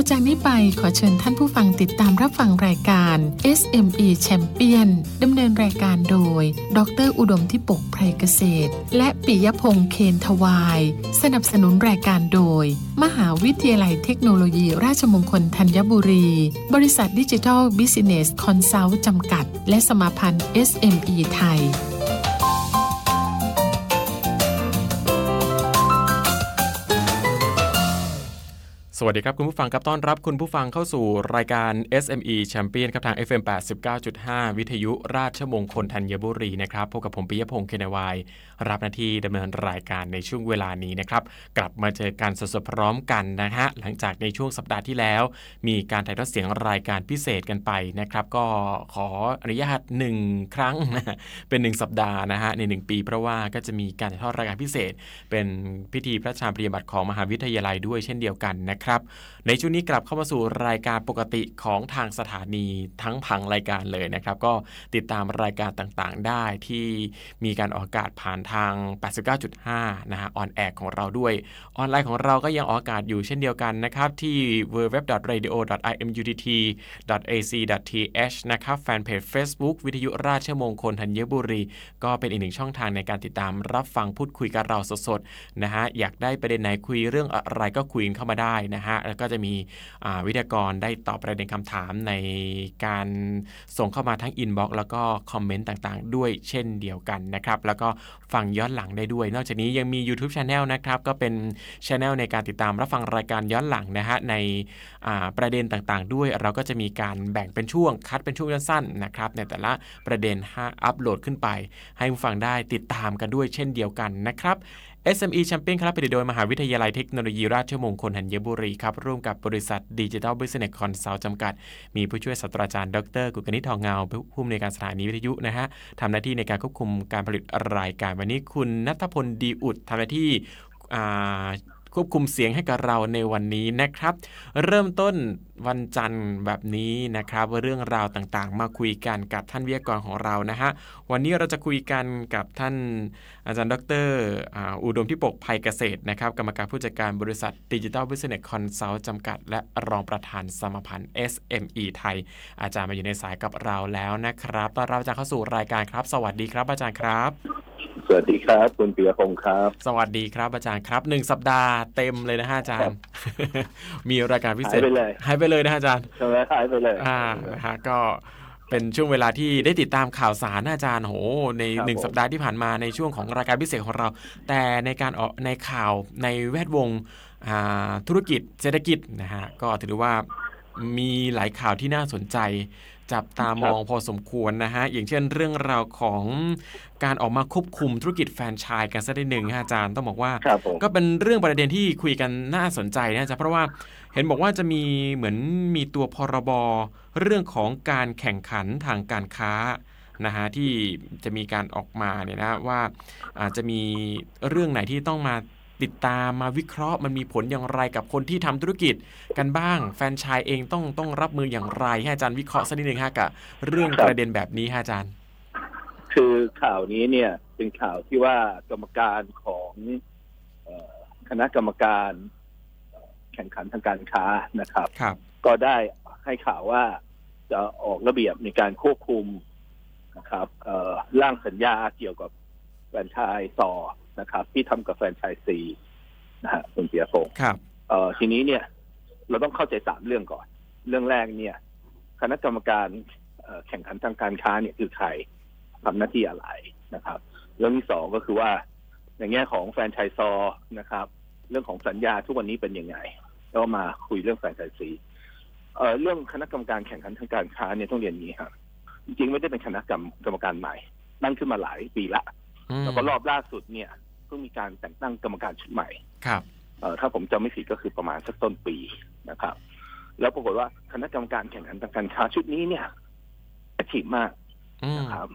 อจากนี้ไปขอเชิญท่านผู้ฟังติดตามรับฟังรายการ SME Champion ดำเนินรายการโดย ดร อุดมธิปกไพรเกษตร และปิยพงษ์เคนทวาย สนับสนุนรายการโดย มหาวิทยาลัยเทคโนโลยี ราชมงคลธัญบุรี บริษัทดิจิทัลบิสเนสคอนซัลท์จำกัด และสมาพันธ์ SME ไทย สวัสดีครับ คุณผู้ฟังครับต้อนรับคุณผู้ฟังเข้าสู่รายการ SME Champion ครับทาง FM 89.5 วิทยุราชมงคลธัญบุรีนะครับพบกับผมปิยพงศ์เคนวายรับหน้าที่ดำเนินรายการในช่วงเวลานี้นะครับกลับมาเจอกันสดๆพร้อมกันนะฮะหลังจากในช่วงสัปดาห์ที่แล้ว มีการถ่ายทอดเสียงรายการพิเศษกันไปนะครับก็ขออนุญาต 1 ครั้งนะเป็น 1 สัปดาห์นะฮะใน 1 ปี เพราะว่าก็จะมีการถ่ายทอดรายการพิเศษ เป็นพิธีพระราชทานปริญญาบัตรของมหาวิทยาลัยด้วยเช่นเดียวกันนะครับครับ ในช่วงนี้กลับเข้ามาสู่รายการปกติของทางสถานีทั้งผังรายการเลยนะครับ ก็ติดตามรายการต่างๆ ได้ที่มีการออกอากาศผ่านทาง 89.5 นะฮะ on air ของเราด้วย ออนไลน์ของเราก็ยังออกอากาศอยู่เช่นเดียวกันนะครับ ที่ www.radio.rmutt.ac.th นะครับแฟนเพจ Facebook วิทยุราชมงคลธัญบุรี ก็เป็นอีกหนึ่งช่องทางในการติดตามรับฟังพูดคุยกับเราสดๆนะฮะอยากได้ประเด็นไหนคุยเรื่องอะไรก็คุยเข้ามาได้นะฮะแล้วก็จะมีวิทยากรได้ตอบประเด็นคำถามในการส่งเข้ามาทั้งอินบ็อกซ์แล้วก็คอมเมนต์ต่างๆ ด้วยเช่นเดียวกันนะครับ แล้วก็ฟังย้อนหลังได้ด้วย นอกจากนี้ยังมี YouTube Channel นะครับ ก็เป็นช anel ในการติดตามรับฟังรายการย้อนหลังนะฮะในประเด็นต่างๆ ด้วยเราก็จะมีการแบ่งเป็นช่วงคัดเป็นช่วงสั้นๆนะครับในแต่ละประเด็นอัปโหลดขึ้นไป ให้ผู้ฟังได้ติดตามกันด้วยเช่นเดียวกันนะครับ SME Champion ครับผลิตโดยมหาวิทยาลัยเทคโนโลยีราชมงคลธัญบุรีครับ ร่วมกับบริษัทดิจิทัลบิสเนสคอนซัลท์จำกัด มีผู้ช่วยศาสตราจารย์ดร กุลกนิษฐ ทองเงาผู้อำนวยการสถานีวิทยุนะฮะทำหน้าที่ในการควบคุมการผลิตรายการวันนี้คุณนัทพลดีอุดทำหน้าที่ ควบคุมเสียงให้กับเราในวันนี้นะครับ เริ่มต้นวันจันทร์แบบนี้นะครับเรื่องราวต่างๆ มาคุยกันกับท่านวิทยากรของเรานะฮะวันนี้เราจะคุยกันกับท่านอาจารย์ดรอุดมธิปก ไพรเกษตรนะครับ กรรมการผู้จัดการบริษัทดิจิทัลบิสเนสคอนซัลท์จำกัด และรองประธานสมาพันธ์ SME ไทย อาจารย์มาอยู่ในสายกับเราแล้วนะครับตอนเราจะเข้าสู่รายการครับ สวัสดีครับ อาจารย์ครับ สวัสดีครับคุณปียพงศ์ครับ สวัสดีครับอาจารย์ครับหนึ่งสัปดาห์เต็มเลยนะฮะอาจารย์ มีรายการพิเศษหายไปเลยหายไปเลยนะอาจารย์ใช่ไหมหายไปเลยอ่านะฮะก็เป็นช่วงเวลาที่ได้ติดตามข่าวสารอาจารย์โหในหนึ่งสัปดาห์ที่ผ่านมาในช่วงของรายการพิเศษของเรา แต่ในการออกในข่าวในแวดวงธุรกิจเศรษฐกิจนะฮะก็ถือว่ามีหลายข่าวที่น่าสนใจ จับตามองพอสมควรนะฮะ อย่างเช่นเรื่องราวของการออกมาควบคุมธุรกิจแฟรนไชส์กันซะได้หนึ่งอาจารย์ต้องบอกว่า ก็เป็นเรื่องประเด็นที่คุยกันน่าสนใจนะจ๊ะเพราะว่าเห็นบอกว่าจะมีเหมือนมีตัวพรบเรื่องของการแข่งขันทางการค้านะฮะที่จะมีการออกมาเนี่ยนะว่าอาจจะมีเรื่องไหนที่ต้องมา ติดตามมาวิเคราะห์มันมีผลอย่างไรกับคนที่ทำธุรกิจกันบ้าง แฟนชายเองต้องต้องรับมืออย่างไรให้อาจารย์วิเคราะห์สักนิดหนึ่งฮะกับเรื่องประเด็นแบบนี้ฮะอาจารย์ คือข่าวนี้เนี่ยเป็นข่าวที่ว่ากรรมการของคณะกรรมการแข่งขันทางการค้านะครับรบก็ได้ให้ข่าวว่าจะออกระเบียบในการควบคุมนะครับร่างสัญญาเกี่ยวกับแฟนชายต่อนะครับ ที่ทำกับแฟนชายซีนะฮะคุณเปียโฟครับเอ่อทีนี้เนี่ย เราต้องเข้าใจสามเรื่องก่อน เรื่องแรกเนี่ย คณะกรรมการแข่งขันทางการค้าเนี่ยคือใครทำหน้าที่อะไรนะครับ เรื่องที่สองก็คือว่าในแง่ของแฟนชายซอนะครับ เรื่องของสัญญาทุกวันนี้เป็นยังไงแล้วมาคุยเรื่องแฟนชายซีเอ่อเรื่องคณะกรรมการแข่งขันทางการค้าเนี่ยต้องเรียนนี้ครับจริงๆไม่ได้เป็นคณะกรรมกรรมการใหม่ตั้งขึ้นมาหลายปีละ แล้วก็รอบล่าสุดเนี่ยเพิ่งมีการแต่งตั้งกรรมการชุดใหม่ครับเอ่อถ้าผมจำไม่ผิดก็คือประมาณสักต้นปีนะครับ แล้วปรากฏว่าคณะกรรมการแข่งขันทางการค้าชุดนี้เนี่ย active มากนะครับ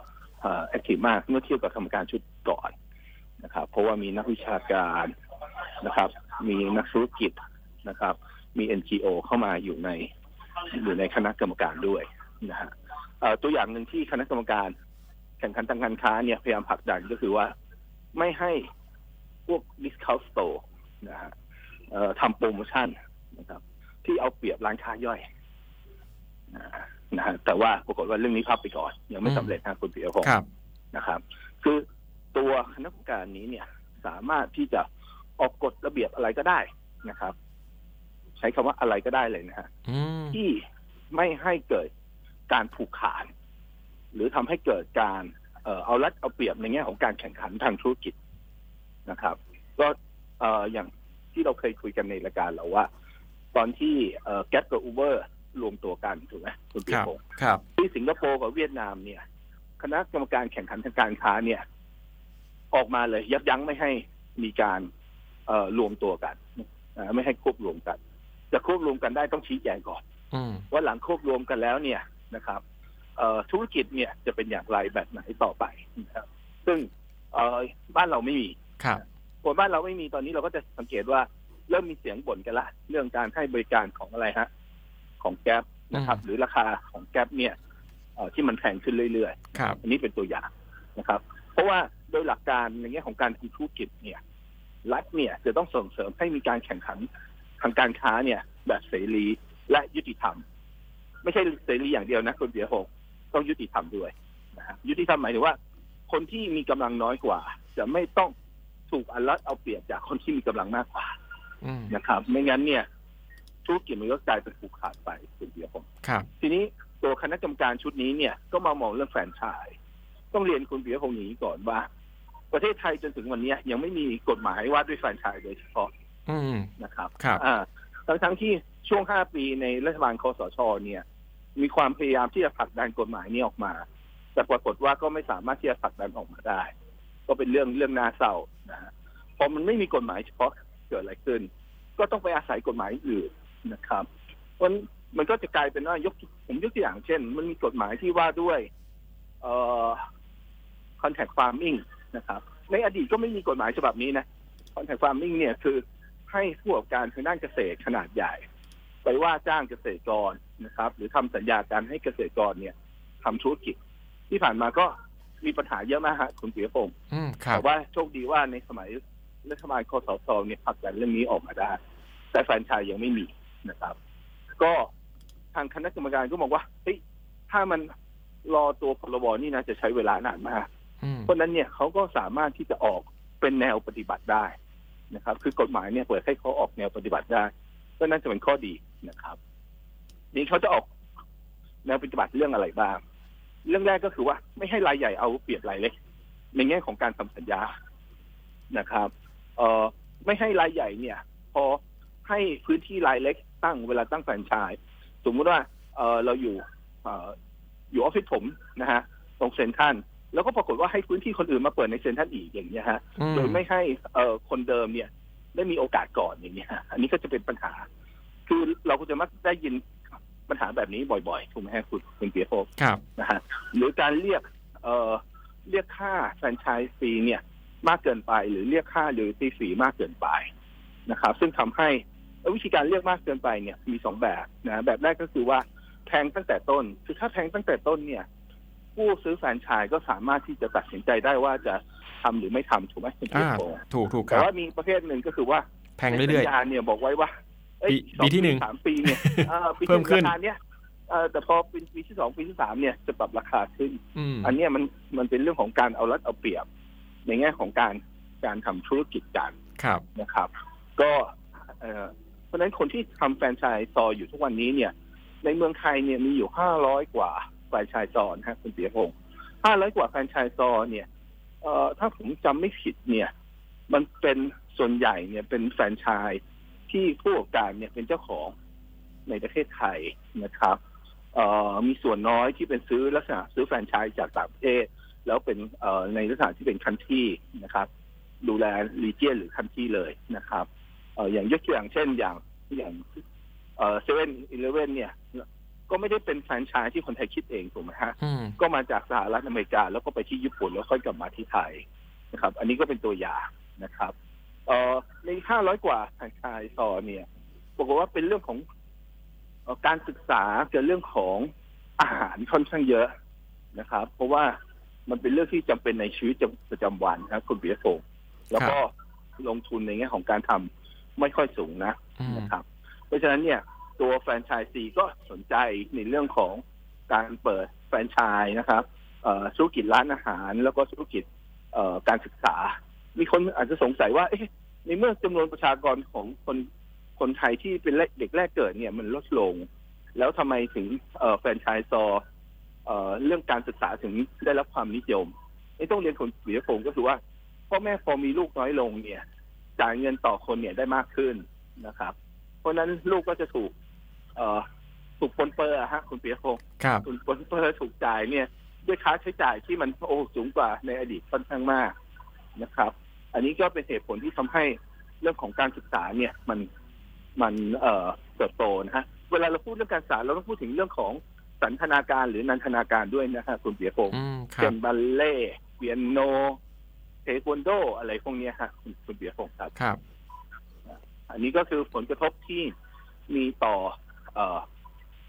active มากเมื่อเทียบกับกรรมการชุดก่อนนะครับ เพราะว่ามีนักวิชาการนะครับ มีนักธุรกิจนะครับ มี NGO เข้ามาอยู่ในอยู่ในคณะกรรมการด้วยนะฮะตัวอย่างหนึ่งที่คณะกรรมการแข่งขันทางการค้าเนี่ยพยายามผลักดันก็คือว่าไม่ให้พวก discount store นะฮะทำโปรโมชั่นนะครับ ที่เอาเปรียบร้านค้าย่อยนะฮะแต่ว่าปรากฏว่าเรื่องนี้พับไปก่อน ยังไม่สำเร็จนะคุณปิยพงศ์ครับนะครับ คือตัวคณะกรรมการนี้เนี่ย สามารถที่จะออกกฎระเบียบอะไรก็ได้นะครับ ใช้คำว่าอะไรก็ได้เลยนะฮะอืมที่ไม่ให้เกิดการผูกขาด หรือทำให้เกิดการเอ่อเอารัดเอาเปรียบในแง่ของการแข่งขันทางธุรกิจนะครับ ก็เอ่ออย่างที่เราเคยคุยกันในรายการเราว่า ตอนที่เอ่อแก๊ปกับอูเบอร์รวมตัวกันถูกไหมคุณคปีรับพงศ์ครับที่สิงคโปร์กับเวียดนามเนี่ย คณะกรรมการแข่งขันทางการค้าเนี่ย ออกมาเลย ยับยั้งไม่ให้มีการเอ่อรวมตัวกันเอ่อไม่ให้ควบรวมกัน จะควบรวมกันได้ต้องชี้แจงก่อนอืมว่าหลังควบรวมกันแล้วเนี่ยนะครับเอ่อ ธุรกิจเนี่ยจะเป็นอย่างไรแบบไหนต่อไปนะครับซึ่งเอ่อบ้านเราไม่มีครับคนบ้านเราไม่มีตอนนี้เราก็จะสังเกตว่าเริ่มมีเสียงบ่นกันละ เรื่องการให้บริการของอะไรฮะ ของแก๊ปนะครับอืมหรือราคาของแก๊ปเนี่ยเอ่อที่มันแพงขึ้นเรื่อยๆครับอันนี้เป็นตัวอย่างนะครับ เพราะว่าโดยหลักการในแง่ของการทำธุรกิจเนี่ยรัฐเนี่ยจะต้องส่งเสริมให้มีการแข่งขันทางการค้าเนี่ย แบบเสรีและยุติธรรม ไม่ใช่เสรีอย่างเดียวนะคุณเบียร์หง ต้องยุติธรรมด้วยนะฮะยุติธรรมหมายถึงว่า คนที่มีกำลังน้อยกว่า จะไม่ต้องถูกอันลัดเอาเปรียบจากคนที่มีกำลังมากกว่าอืมนะครับ ไม่งั้นเนี่ย ธุรกิจมันก็กลายเป็นผูกขาดไปคุณเบียร์หงครับทีนี้ตัวคณะกรรมการชุดนี้เนี่ยก็มามองเรื่องแฟรนไชส์ต้องเรียนคุณปิยพงศ์อย่างนี้ก่อนว่า ประเทศไทยจนถึงวันนี้ยังไม่มีกฎหมายว่าด้วยแฟรนไชส์โดยเฉพาะอืมนะครับครับอ่าทั้งทั้งๆที่ช่วงห้าปีในรัฐบาลคอสชเนี่ย มีความพยายามที่จะผลักดันกฎหมายนี้ออกมา แต่ปรากฏว่าก็ไม่สามารถที่จะผลักดันออกมาได้ ก็เป็นเรื่องเรื่องน่าเศร้านะฮะพอมันไม่มีกฎหมายเฉพาะเกิดอะไรขึ้น ก็ต้องไปอาศัยกฎหมายอื่นนะครับเพราะมันก็จะกลายเป็นว่ายกผมยกตัวอย่างเช่น มันมีกฎหมายที่ว่าด้วยเอ่อ contact farming นะครับ ในอดีตก็ไม่มีกฎหมายฉบับนี้นะ contact farming เนี่ยคือให้ผู้ประกอบการทางด้านเกษตรขนาดใหญ่ ไปว่าจ้างเกษตรกร นะครับ หรือทำสัญญาการให้เกษตรกรเนี่ยทำธุรกิจ ที่ผ่านมาก็มีปัญหาเยอะมากฮะคุณปิยพงศ์อืมครับแต่ว่าโชคดีว่าในสมัยรัฐบาลคอสชเนี่ยผลักดันเรื่องนี้ออกมาได้ แต่แฟรนไชส์ยังไม่มีนะครับ ก็ทางคณะกรรมการก็มองว่าเฮ้ยถ้ามันรอตัวพรบนี่นะจะใช้เวลานานมากอืมเพราะฉะนั้นเนี่ยเขาก็สามารถที่จะออกเป็นแนวปฏิบัติได้นะครับ คือกฎหมายเนี่ยเปิดให้เขาออกแนวปฏิบัติได้ ก็น่าจะเป็นข้อดีนะครับ นี่เขาจะออกแนวปฏิบัติเรื่องอะไรบ้าง เรื่องแรกก็คือว่าไม่ให้รายใหญ่เอาเปรียบรายเล็ก ในแง่ของการทำสัญญานะครับเอ่อไม่ให้รายใหญ่เนี่ย พอให้พื้นที่รายเล็กตั้งเวลาตั้งแฟรนไชส์สมมติว่าเออเราอยู่เอ่ออยู่ออฟฟิศผมนะฮะตรงเซ็นทรัลแล้วก็ปรากฏว่าให้พื้นที่คนอื่นมาเปิดในเซ็นทรัลอีกอย่างเงี้ยฮะอืมโดยไม่ให้เอ่อคนเดิมเนี่ย ได้มีโอกาสก่อนอย่างเงี้ยฮะอันนี้ก็จะเป็นปัญหา คือเราก็จะมักได้ยิน ปัญหาแบบนี้บ่อยๆถูกไหมฮะคุณคุณเปียโพครับนะฮะหรือการเรียกเอ่อเรียกค่าแฟรนไชส์ฟรีเนี่ย มากเกินไปหรือเรียกค่าหรือตีฟรีมากเกินไปนะครับ ซึ่งทำให้วิธีการเรียกมากเกินไปเนี่ย มีสองแบบนะแบบแรกก็คือว่าแพงตั้งแต่ต้น คือถ้าแพงตั้งแต่ต้นเนี่ย ผู้ซื้อแฟรนไชส์ก็สามารถที่จะตัดสินใจได้ว่าจะทำหรือไม่ทำถูกไหมคุณอ่าเปียโพถูกถูกคแต่รับว่ามีประเภทหนึ่งก็คือว่าแพงเรื่อยในสัญญาเนี่ยบอกไว้ว่าเอ้ย ปีสองปีที่หนึ่งสามปีเนี่ยเอ่อปีเพิ่มขึ้นราคาเนี่ยเอ่อแต่พอเป็นปีที่สองปีที่สามเนี่ยจะปรับราคาขึ้นๆอืมอันเนี้ยมันมันเป็นเรื่องของการเอารัดเอาเปรียบ ในแง่ของการการทำธุรกิจกันครับนะครับ ก็เอ่อเพราะฉะนั้นคนที่ทำแฟรนไชส์ซออยู่ทุกวันนี้เนี่ย ในเมืองไทยเนี่ยมีอยู่ห้าร้อยกว่าแฟรนไชส์ซอนะฮะคุณเปียพงศ์ห้าร้อยกว่าแฟรนไชส์ซอเนี่ยเอ่อถ้าผมจำไม่ผิดเนี่ย มันเป็นส่วนใหญ่เนี่ยเป็นแฟรนไชส์ ที่ผู้ประกอบการเนี่ยเป็นเจ้าของในประเทศไทยนะครับเอ่อมีส่วนน้อยที่เป็นซื้อลักษณะซื้อแฟรนไชส์จากต่างประเทศ แล้วเป็นเอ่อในลักษณะที่เป็น country นะครับ ดูแล region หรือ country เลยนะครับเอ่ออย่างยกตัวอย่างเช่นอย่างอย่างเซเว่นอีเลเว่นเนี่ย ก็ไม่ได้เป็นแฟรนไชส์ที่คนไทยคิดเองถูกไหมฮะอืมก็มาจากสหรัฐอเมริกา แล้วก็ไปที่ญี่ปุ่นแล้วค่อยกลับมาที่ไทยนะครับ อันนี้ก็เป็นตัวอย่างนะครับ เอ่อในห้าร้อยกว่า franchisor เนี่ยบอกฏว่าเป็นเรื่องของเอ่อการศึกษาเกี่ยวกับเรื่องของอาหารค่อนข้างเยอะนะครับ เพราะว่ามันเป็นเรื่องที่จำเป็นในชีวิตประจำวันนะครับคุณปิยพงศ์แล้วก็ลงทุนในแง่ของการทำไม่ค่อยสูงนะอืมนะครับ เพราะฉะนั้นเนี่ย ตัวแฟรนไชส์ซีก็สนใจในเรื่องของการเปิดแฟรนไชส์นะครับเอ่อธุรกิจร้านอาหารแล้วก็ธุรกิจเอ่อการศึกษา มีคนอาจจะสงสัยว่า เอ๊ะในเมื่อจำนวนประชากรของคนคนไทยที่เป็นเด็กแรกเกิดเนี่ยมันลดลง แล้วทำไมถึงเอ่อแฟรนไชส์ซอเอ่อเรื่องการศึกษาถึงได้รับความนิยมนี่ต้องเรียนคนเสียผมก็คือว่าพ่อแม่พอมีลูกน้อยลงเนี่ย จ่ายเงินต่อคนเนี่ยได้มากขึ้นนะครับ เพราะฉะนั้นลูกก็จะถูก เอ่อถูกปนเปื้อะฮะ คุณเปียพงศ์ครับถูกปนเปื้อถูกจ่ายเนี่ย ด้วยค่าใช้จ่ายที่มันโอ้สูงกว่าในอดีตค่อนข้างมากนะครับ อันนี้ก็เป็นเหตุผลที่ทำให้เรื่องของการศึกษาเนี่ยมันมันเอ่อเติบโตนะฮะเวลาเราพูดเรื่องการศึกษาเราต้องพูดถึงเรื่องของสันทนาการหรือนันทนาการด้วยนะฮะคุณเปียพงศ์อืมครัเช่บนบัลเล่ต์เปียโนเทควันโดอะไรพวกเนี้ยฮะคุณคุณเปียพงศ์ครับครับ อันนี้ก็คือผลกระทบที่มีต่อเออ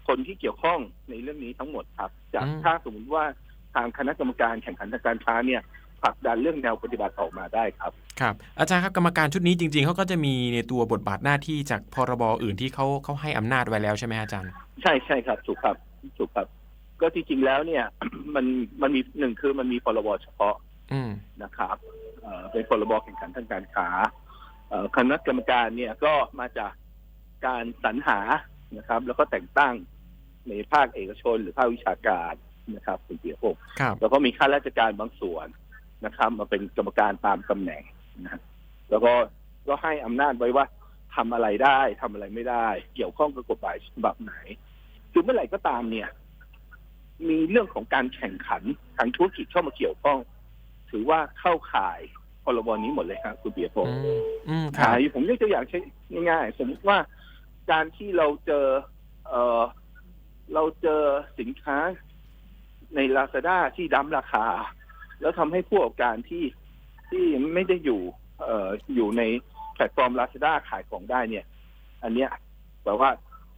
คนที่เกี่ยวข้องในเรื่องนี้ทั้งหมดครับ จากอืมถ้าสมมติว่าทางคณะกรรมการแข่งขันทางการค้าเนี่ย ผลักดันเรื่องแนวปฏิบัติออกมาได้ครับ ครับ อาจารย์ครับกรรมการชุดนี้จริง ๆเขาก็จะมีในตัวบทบาทหน้าที่จากพรบอื่นที่เขาเขาให้อำนาจไว้แล้วใช่ไหมอาจารย์ ใช่ใช่ครับถูกครับถูกครับ ก็ที่จริงแล้วเนี่ย มันมันมีหนึ่งคือมันมีพรบเฉพาะอืมนะครับเอ่อเป็นพรบแข่งขันทางการค้าเอ่อคณะกรรมการเนี่ยก็มาจากการสรรหานะครับ แล้วก็แต่งตั้งในภาคเอกชน หรือภาควิชาการนะครับคุณเปียพงศ์ครับแล้วก็มีข้าราชการบางส่วน นะครับมาเป็นกรรมการตามตำแหน่งนะฮะแล้วก็ก็ให้อำนาจไว้ว่าทำอะไรได้ทำอะไรไม่ได้ เกี่ยวข้องกับกฎหมายฉบับไหน คือเมื่อไหร่ก็ตามเนี่ย มีเรื่องของการแข่งขันทางธุรกิจเข้ามาเกี่ยวข้อง ถือว่าเข้าข่ายพรบนี้หมดเลยครับคุณเบียร์พงอืศ์มอืมครับอ่าผมยกตัวอย่างเช่นง่ายๆ สมมติว่าการที่เราเจอ เออเราเจอสินค้าในลาซาด้าที่ดั้มราคา แล้วทำให้ผู้ประกอบการที่ที่ไม่ได้อยู่ เอ่ออยู่ในแพลตฟอร์มลาซาด้าขายของได้เนี่ย อันเนี้ยแปลว่า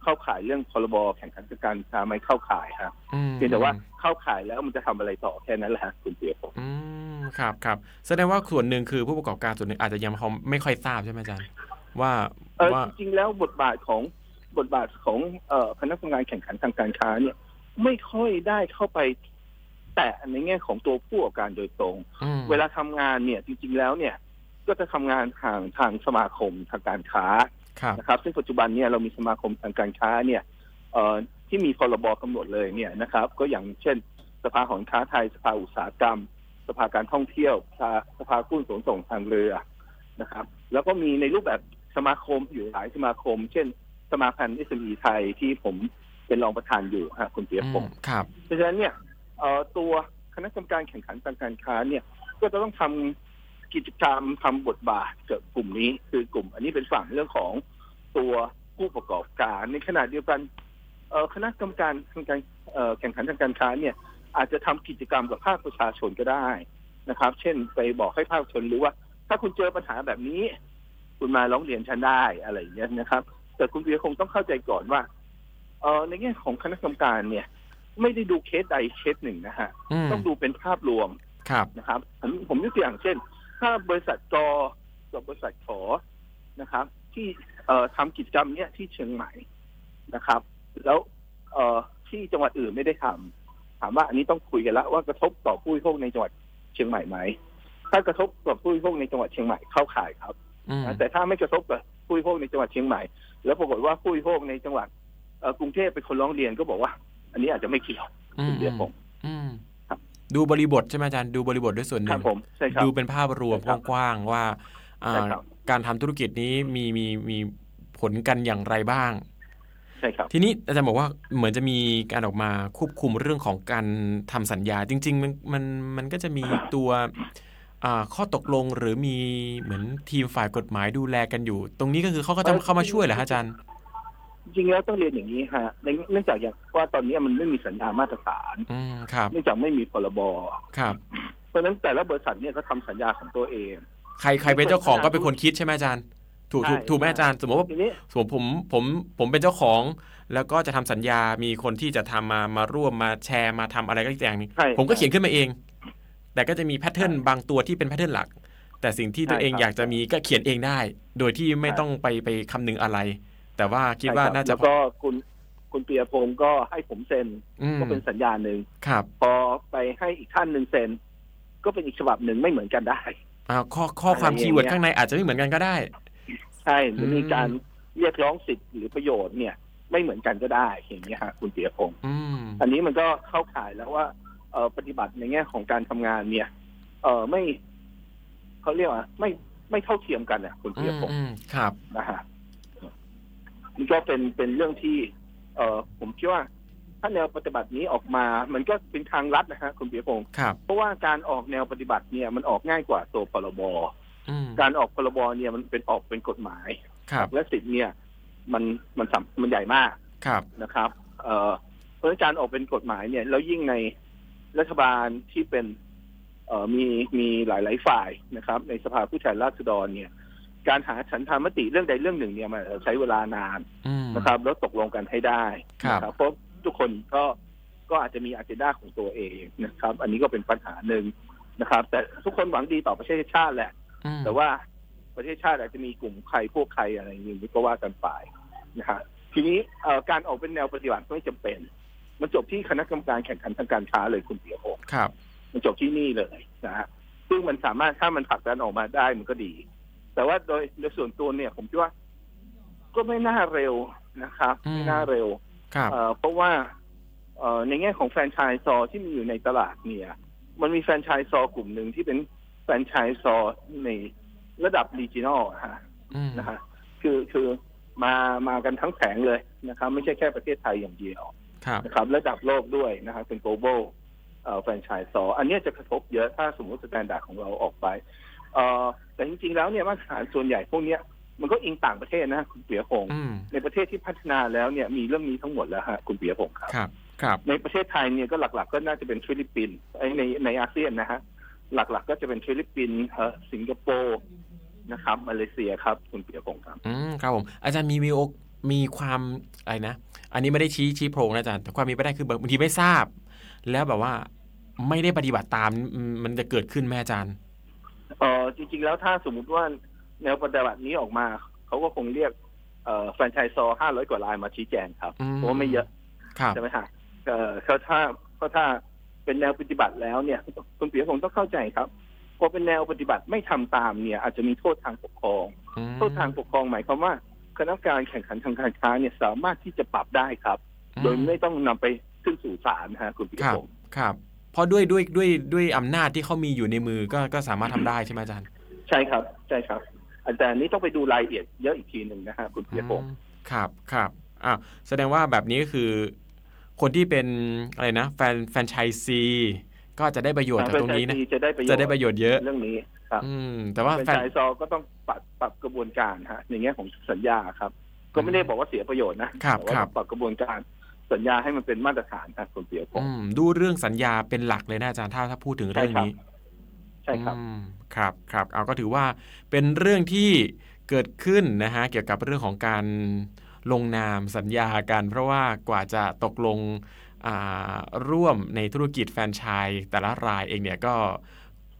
เข้าข่ายเรื่องพรบแข่งขันการค้าไหม่เข้าข่ายฮะอืมเพียงแต่ว่าเข้าข่ายแล้วมันจะทำอะไรต่อแค่นั้นแหละฮะคุณเปียกผมอืมครับครับแสดงว่าส่วนหนึ่งคือผู้ประกอบการส่วนหนึ่งอาจจะยังพอไม่ค่อยทราบใช่ไหมอาจารย์ว่าเออว่าจริงๆแล้วบทบาทของบทบาทของเอ่อคณะกรรมการแข่งขันทางการค้าเนี่ย ไม่ค่อยได้เข้าไป แตะในแง่ของตัวผู้ประกอบการโดยตรงอืมเวลาทำงานเนี่ยจริง ๆ แล้วเนี่ย ก็จะทำงานทางทางสมาคมทางการค้าครับนะครับ ซึ่งปัจจุบันเนี่ยเรามีสมาคมทางการค้าเนี่ยเอ่อที่มีพรบกำหนดเลยเนี่ยนะครับ ก็อย่างเช่น สภาหอการค้าไทยสภาอุตสาหกรรม สภาการท่องเที่ยว สภาสภากุ้นขนส่งทางเรือนะครับ แล้วก็มีในรูปแบบสมาคมอยู่หลายสมาคม เช่น สมาพันธ์ SME ไทยที่ผมเป็นรองประธานอยู่ฮะคุณเปียพงศ์ครับเพราะฉะนั้นเนี่ยเอ่อ ตัวคณะกรรมการแข่งขันทางการค้าเนี่ยก็จะต้องทำกิจกรรมทำบทบาทกับกลุ่มนี้ คือกลุ่ม อันนี้เป็นฝั่งเรื่องของตัวผู้ประกอบการ ในขณะเดียวกันเอ่อคณะกรรมการทางการเอ่อแข่งขันทางการค้าเนี่ย อาจจะทำกิจกรรมกับภาคประชาชนก็ได้นะครับ เช่นไปบอกให้ภาคประชาชนรู้ว่า ถ้าคุณเจอปัญหาแบบนี้ คุณมาร้องเรียนฉันได้อะไรอย่างเงี้ยนะครับ แต่คุณเบียคงต้องเข้าใจก่อนว่าเออในแง่ของคณะกรรมการเนี่ย ไม่ได้ดูเคสใดเคสหนึ่งนะฮะ อืมต้องดูเป็นภาพรวมครับ นะครับ ผมผมยกตัวอย่างเช่น ถ้าบริษัทจอกับบริษัทขอนะครับ ที่เอ่อทำกิจกรรมเนี้ยที่เชียงใหม่นะครับ แล้วเอ่อที่จังหวัดอื่นไม่ได้ทำถามว่าอันนี้ต้องคุยกันแล้วว่ากระทบต่อผู้บริโภคในจังหวัดเชียงใหม่ไหมถ้ากระทบต่อผู้บริโภคในจังหวัดเชียงใหม่เข้าข่ายครับ อืม นะแต่ถ้าไม่กระทบกับผู้บริโภคในจังหวัดเชียงใหม่ แล้วปรากฏว่าผู้บริโภคในจังหวัดเอ่อกรุงเทพเป็นคนร้องเรียนก็บอกว่า อันนี้อาจจะไม่เกี่ยวอืคุมณเบียร์ผมอืมครับดูบริบทใช่ไหมอาจารย์ดูบริบทด้วยส่วนหคนึ่รับงผมใช่ครับดูเป็นภาพรวมใช่ครับกว้างๆว่าอ่าใช่ครับการทำธุรกิจนี้มีมีมีผลกันอย่างไรบ้างใช่ครับทีนี้อาจารย์บอกว่าเหมือนจะมีการออกมาควบคุมเรื่องของการทำสัญญา จริง ๆ มันมันมันก็จะมีตัวอ่าข้อตกลงหรือมีเหมือนทีมฝ่ายกฎหมายดูแลกันอยู่ ตรงนี้ก็คือเขาก็จะเอ่อเข้ามาช่วยเหรอฮะอาจารย์ จริงๆแล้วต้องเรียนอย่างนี้ฮะในเนื่องจากอย่างว่าตอนนี้มันไม่มีสัญญามาตรฐานอืมครับเนื่องจากไม่มีพรบครับ เพราะฉะนั้นแต่ละบริษัทเนี่ยก็ทำสัญญาของตัวเอง ใครใครเป็นเจ้าของก็เป็นคนคิดใช่ไหมอาจารย์ ถูกถูกใช่ ถูกไหมอาจารย์ สมมติว่าทีนี้ สมมติผมผมผมเป็นเจ้าของ แล้วก็จะทำสัญญามีคนที่จะทำมามาร่วมมาแชร์มาทำอะไรก็อย่างหนึงใช่ผมก็เขียนขึ้นมาเอง แต่ก็จะมีแพทเทิร์นบางตัวที่เป็นแพทเทิร์นหลัก แต่สิ่งที่ตัวเองใช่ครับอยากจะมีก็เขียนเองได้ โดยที่ไม่ใช่ ต้องไปไปคำนึงอะไร แต่ว่าคิดว่าใช่รับน่าจะแล้วก็คุณคุณเปียพงศ์ก็ให้ผมเซ็นอืมก็เป็นสัญญาหนึ่งครับพอไปให้อีกท่านหนึ่งเซ็นก็เป็นอีกฉบับหนึ่งไม่เหมือนกันได้อ่าข้อข้อความอะไรอย่างเงี้ยคีย์เวิร์ดข้างในอาจจะไม่เหมือนกันก็ได้ ใช่หรือมีอืมการเรียกร้องสิทธิ์หรือประโยชน์เนี่ย ไม่เหมือนกันก็ได้อย่างเงี้ยฮะคุณเปียพงศ์อืมอันนี้มันก็เข้าข่ายแล้วว่าเออปฏิบัติในแง่ของการทำงานเนี่ย เออไม่เขาเรียกว่าไม่ไม่เท่าเทียมกันอะคุณอืเปียมพงศ์อืมครับนะฮะ นี่ก็เป็นเป็นเรื่องที่ เออผมคิดว่า ถ้าแนวปฏิบัตินี้ออกมา มันก็เป็นทางลัดนะฮะคุณเปียพงศ์ครับ เพราะว่าการออกแนวปฏิบัติเนี่ยมันออกง่ายกว่าตัวพรบอืมการออกพรบเนี่ยมันเป็นออกเป็นกฎหมาย ครับและสิทธิ์เนี่ย มันมันสำมันใหญ่มากครับนะครับ เอ่อเพราะฉะนั้นการออกเป็นกฎหมายเนี่ยแล้วยิ่งในรัฐบาลที่เป็น เอ่อมีมีหลาย ๆ ฝ่ายนะครับ ในสภาผู้แทนราษฎรเนี่ย การหาฉันทามติเรื่องใดเรื่องหนึ่งเนี่ยมันใช้เวลานานอืมนะครับ แล้วตกลงกันให้ได้ครับนะเพราะทุกคนก็ก็อาจจะมีอ g e n d a ของตัวเองนะครับ อันนี้ก็เป็นปัญหาหนึ่งนะครับ แต่ทุกคนหวังดีต่อประเทศชาติแหละอืมแต่ว่าประเทศชาติอาจจะมีกลุ่มใครพวกใครอะไรอย่างนี้ก็ว่ากันไปนะฮะทีนี้เอ่อการออกเป็นแนวปฏิบัติไม่จำเป็น มันจบที่คณะกรรมการแข่งขันทางการค้าเลยคุณเปียโฮครับ มันจบที่นี่เลยนะฮะซึ่งมันสามารถถ้ามันผลักดันออกมาได้มันก็ดี แต่ว่าโดยโดยส่วนตัวเนี่ยผมคิดว่า ก็ไม่น่าเร็วนะครับอืมไม่น่าเร็วครับเอ่อเพราะว่าเอ่อในแง่ของแฟรนไชส์ซอที่มีอยู่ในตลาดเนี่ย มันมีแฟรนไชส์ซอกลุ่มหนึ่งที่เป็นแฟรนไชส์ซอในระดับรีจิ o น a ลฮะอืมนะฮะคือคือมามากันทั้งแผงเลยนะครับ ไม่ใช่แค่ประเทศไทยอย่างเดียวครับนะครับ ระดับโลกด้วยนะครับเป็น global เอ่อ franchisor อันเนี้ยจะกระทบเยอะถ้าสมมติ standard ของเราออกไป เอ่อแต่จริงๆแล้วเนี่ยมาตรฐานส่วนใหญ่พวกเนี้ยมันก็อิงต่างประเทศนะคุณปิยพงศ์อืมในประเทศที่พัฒนาแล้วเนี่ยมีเรื่องนี้ทั้งหมดแล้วฮะคุณปิยพงศ์ครับครับครับในประเทศไทยเนี่ยก็หลักๆ ก็น่าจะเป็นฟิลิปปินส์ไอ้ในในอาเซียนนะฮะหลักๆ ก็จะเป็นฟิลิปปินส์เอ่อสิงคโปร์นะครับมาเลเซียครับคุณเปียพงศ์ครับอืมครับผมอาจารย์มีมีโอกมีความอะไรนะ อันนี้ไม่ได้ชี้ชี้โพรงนะอาจารย์แต่ความมีไปได้คือบางทีไม่ทราบ แล้วแบบว่าไม่ได้ปฏิบัติตามอืมมันจะเกิดขึ้นแม่อาจารย์ เออจริง ๆ แล้วถ้าสมมุติว่าแนวปฏิบัตินี้ออกมา เขาก็คงเรียกเอ่อแฟรนไชส์ซอห้าร้อยกว่ารายมาชี้แจงครับอืม เพราะว่าไม่เยอะครับ ใช่ไหมฮะเออเขาถ้าเขาถ้าเป็นแนวปฏิบัติแล้วเนี่ย คุณเปียพงศ์ต้องเข้าใจครับพอเป็นแนวปฏิบัติไม่ทำตามเนี่ย อาจจะมีโทษทางปกครอง อืมโทษทางปกครองหมายความว่าคณะกรรมการแข่งขันทางการค้าเนี่ยสามารถที่จะปรับได้ครับ โดยไม่ต้องนำไปขึ้นสู่ศาลนะฮะคุณปิครับพงศ์ครับ เพราะด้วยด้วยด้วยด้วยอำนาจที่เขามีอยู่ในมือก็ก็สามารถทำได้ใช่ไหมอาจารย์ใช่ครับใช่ครับแต่อันนี้ต้องไปดูรายละเอียดเยอะอีกทีหนึ่งนะฮะคุณปิยพงศ์อืมครับครับอ้าวแสดงว่าแบบนี้ก็คือ คนที่เป็นอะไรนะ แฟนแฟนชายซีก็จะได้ประโยชน์จากตรงนี้นะแฟไชส์จะได้ประโยชน์จะได้ประโยชน์เยอะเรื่องนี้ครับอืมแต่ว่าเป็นแฟนชายซอก็ต้องปรับปรับกระบวนการฮะในแง่ของสัญญาครับ ก็ไม่ได้บอกว่าเสียประโยชน์นะครับแต่ว่าครับปรับกระบวนการ สัญญาให้มันเป็นมาตรฐานครับคุณปิยพงอืศ์มดูเรื่องสัญญาเป็นหลักเลยนะอาจารย์ถ้าถ้าพูดถึงเรื่องนี้ ใช่ครับอืมครับครับ เอาก็ถือว่าเป็นเรื่องที่เกิดขึ้นนะฮะเกี่ยวกับเรื่องของการลงนามสัญญากัน เพราะว่ากว่าจะตกลงอ่าร่วมในธุรกิจแฟรนไชส์แต่ละรายเองเนี่ยก็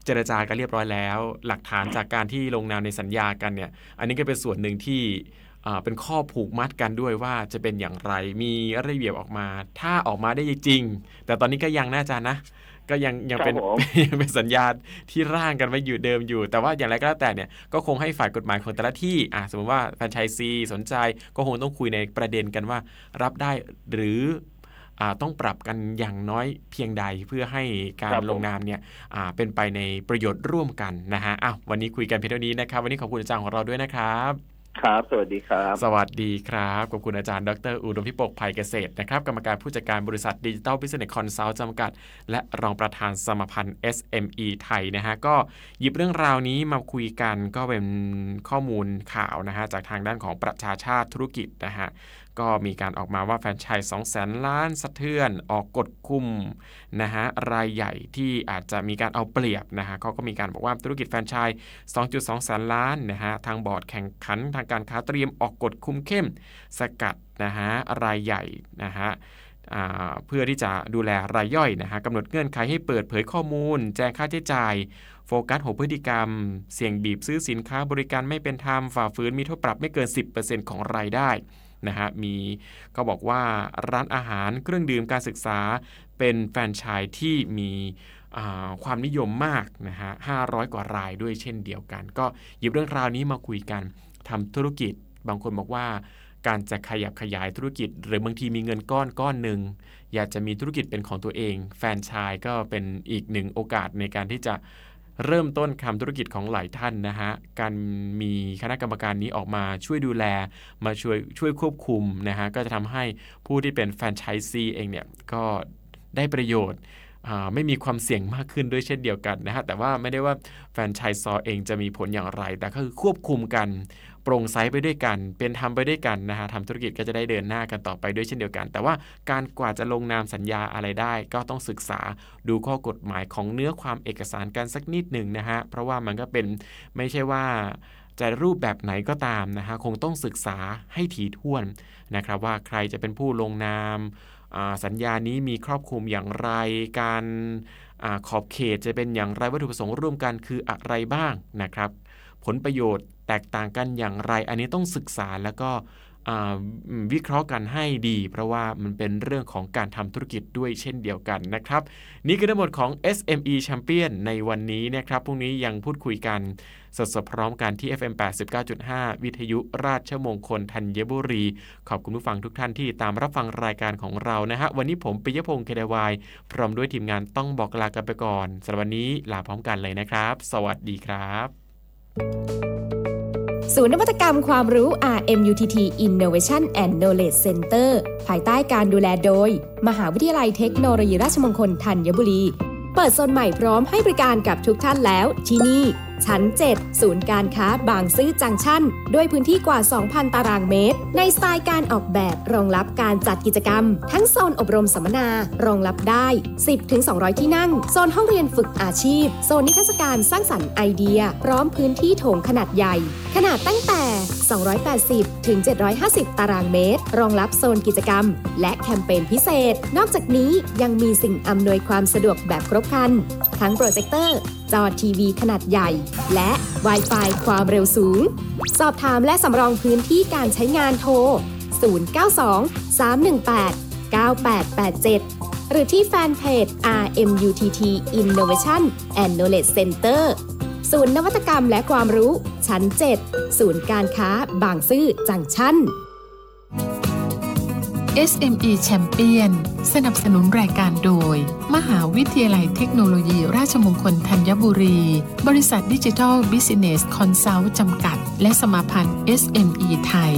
เจรจากันเรียบร้อยแล้ว หลักฐานจากการที่ลงนามในสัญญากันเนี่ย อันนี้ก็เป็นส่วนหนึ่งที่อ่า เป็นข้อผูกมัดกันด้วยว่าจะเป็นอย่างไรมีระเบียบออกมา ถ้าออกมาได้จริง แต่ตอนนี้ก็ยังน่าจะนะ ก็ยังยังเป็นครับผมยังเป็นสัญญาที่ร่างกันไว้อยู่เดิมอยู่ แต่ว่าอย่างไรก็แล้วแต่เนี่ยก็คงให้ฝ่ายกฎหมายของแต่ละที่อะสมมติว่าแฟรนไชส์ซีสนใจก็คงต้องคุยในประเด็นกันว่า รับได้หรืออ่าต้องปรับกันอย่างน้อยเพียงใดเพื่อให้การครับผมลงนามเนี่ยอ่าเป็นไปในประโยชน์ร่วมกันนะฮะอ้าววันนี้คุยกันเพียงเท่านี้นะครับ วันนี้ขอบคุณอาจารย์ของเราด้วยนะครับ ครับ สวัสดีครับ สวัสดีครับ ขอบคุณอาจารย์ ดร อุดมธิปก ไพรเกษตรนะครับ กรรมการผู้จัดการบริษัทดิจิทัลบิสเนสคอนซัลท์จำกัด และรองประธานสมาพันธ์ SME ไทยนะฮะ ก็หยิบเรื่องราวนี้มาคุยกัน ก็เป็นข้อมูลข่าวนะฮะ จากทางด้านของประชาชาติธุรกิจนะฮะ ก็มีการออกมาว่าแฟรนไชส์2แสนล้านสะเทือนออกกฎคุมนะฮะรายใหญ่ที่อาจจะมีการเอาเปรียบนะฮะเขาก็มีการบอกว่าธุรกิจแฟนชส์2.2 แสนล้านนะฮะทางบอร์ดแข่งขันทางการค้าเตรียมออกกฎคุมเข้มสกัดนะฮะรายใหญ่นะฮะเพื่อที่จะดูแลรายย่อยนะฮะกำหนดเงื่อนไขให้เปิดเผยข้อมูล แจ้งค่าใช้จ่าย โฟกัสหัวพฤติกรรม เสี่ยงบีบซื้อสินค้าบริการไม่เป็นธรรมฝ่าฝืนมีโทษปรับไม่เกิน 10%ของรายได้ นะฮะมีก็บอกว่าร้านอาหารเครื่องดื่มการศึกษาเป็นแฟนชส์ที่มีความนิยมมากนะฮะ500 กว่ารายด้วยเช่นเดียวกัน ก็หยิบเรื่องราวนี้มาคุยกันทำธุรกิจ บางคนบอกว่าการจะขยับขยายธุรกิจ หรือบางทีมีเงินก้อนก้อนหนึ่งอยากจะมีธุรกิจเป็นของตัวเอง แฟนชายก็เป็นอีกหนึ่งโอกาสในการที่จะ เริ่มต้นทำธุรกิจของหลายท่านนะฮะ การมีคณะกรรมการนี้ออกมาช่วยดูแล มาช่วยช่วยควบคุมนะฮะ ก็จะทำให้ผู้ที่เป็นแฟนชายซีเองเนี่ย ก็ได้ประโยชน์ไม่มีความเสี่ยงมากขึ้นด้วยเช่นเดียวกันนะฮะ แต่ว่าไม่ได้ว่าแฟนชายซอเองจะมีผลอย่างไร แต่ก็คือควบคุมกัน โปร่งใสไปด้วยกัน เป็นทำไปด้วยกันนะฮะทำธุรกิจก็จะได้เดินหน้ากันต่อไปด้วยเช่นเดียวกัน แต่ว่าการกว่าจะลงนามสัญญาอะไรได้ ก็ต้องศึกษาดูข้อกฎหมายของเนื้อความเอกสารกันสักนิดหนึ่งนะฮะเพราะว่ามันก็เป็นไม่ใช่ว่าจะรูปแบบไหนก็ตามนะฮะคงต้องศึกษาให้ถี่ถ้วนนะครับว่าใครจะเป็นผู้ลงนามสัญญานี้มีครอบคลุมอย่างไร การอขอบเขตจะเป็นอย่างไรวัตถุประสงค์ร่วมกันคืออะไรบ้างนะครับ ผลประโยชน์แตกต่างกันอย่างไร อันนี้ต้องศึกษาแล้วก็วิเคราะห์กันให้ดี เพราะว่ามันเป็นเรื่องของการทำธุรกิจด้วยเช่นเดียวกันนะครับ นี่คือทั้งหมดของ SME Champion ในวันนี้นะครับพรุ่งนี้ยังพูดคุยกันสดๆพร้อมกันที่ FM 89.5 วิทยุราชมงคลธัญบุรี ขอบคุณผู้ฟังทุกท่านที่ตามรับฟังรายการของเรานะฮะ วันนี้ผมปิยพงศ์เคดวาย พร้อมด้วยทีมงานต้องบอกลากันไปก่อนสำหรับวันนี้ลาพร้อมกันเลยนะครับ สวัสดีครับ ศูนย์นวัตกรรมความรู้ RMUTT Innovation and Knowledge Center ภายใต้การดูแลโดย มหาวิทยาลัยเทคโนโลยีราชมงคลธัญบุรี เปิดโซนใหม่พร้อมให้บริการกับทุกท่านแล้วที่นี่ ชั้น 7 ศูนย์การค้าบางซื่อจังชั่น ด้วยพื้นที่กว่า 2,000 ตารางเมตร ในสไตล์การออกแบบรองรับการจัดกิจกรรม ทั้งโซนอบรมสัมมนารองรับได้ 10-200 ที่นั่ง โซนห้องเรียนฝึกอาชีพ โซนนิทรรศการสร้างสรรค์ไอเดีย พร้อมพื้นที่โถงขนาดใหญ่ ขนาดตั้งแต่ 280 ถึง 750 ตารางเมตร รองรับโซนกิจกรรม และแคมเปญพิเศษ นอกจากนี้ยังมีสิ่งอำนวยความสะดวกแบบครบครัน ทั้งโปรเจคเตอร์ จอทีวีขนาดใหญ่และ w i ไฟความเร็วสูง สอบถามและสำรองพื้นที่การใช้งานโทร 092 318 9887 หรือที่แฟนเพจ RMUTT Innovation and Knowledge Center ศูนย์นวัตกรรมและความรู้ ชั้น 7 ศูนย์การค้าบางซื่อจังชั่น SME Champion สนับสนุนรายการโดย มหาวิทยาลัยเทคโนโลยีราชมงคลธัญบุรี บริษัทดิจิทัลบิสเนสคอนซัลท์จำกัด และสมาพันธ์ SME ไทย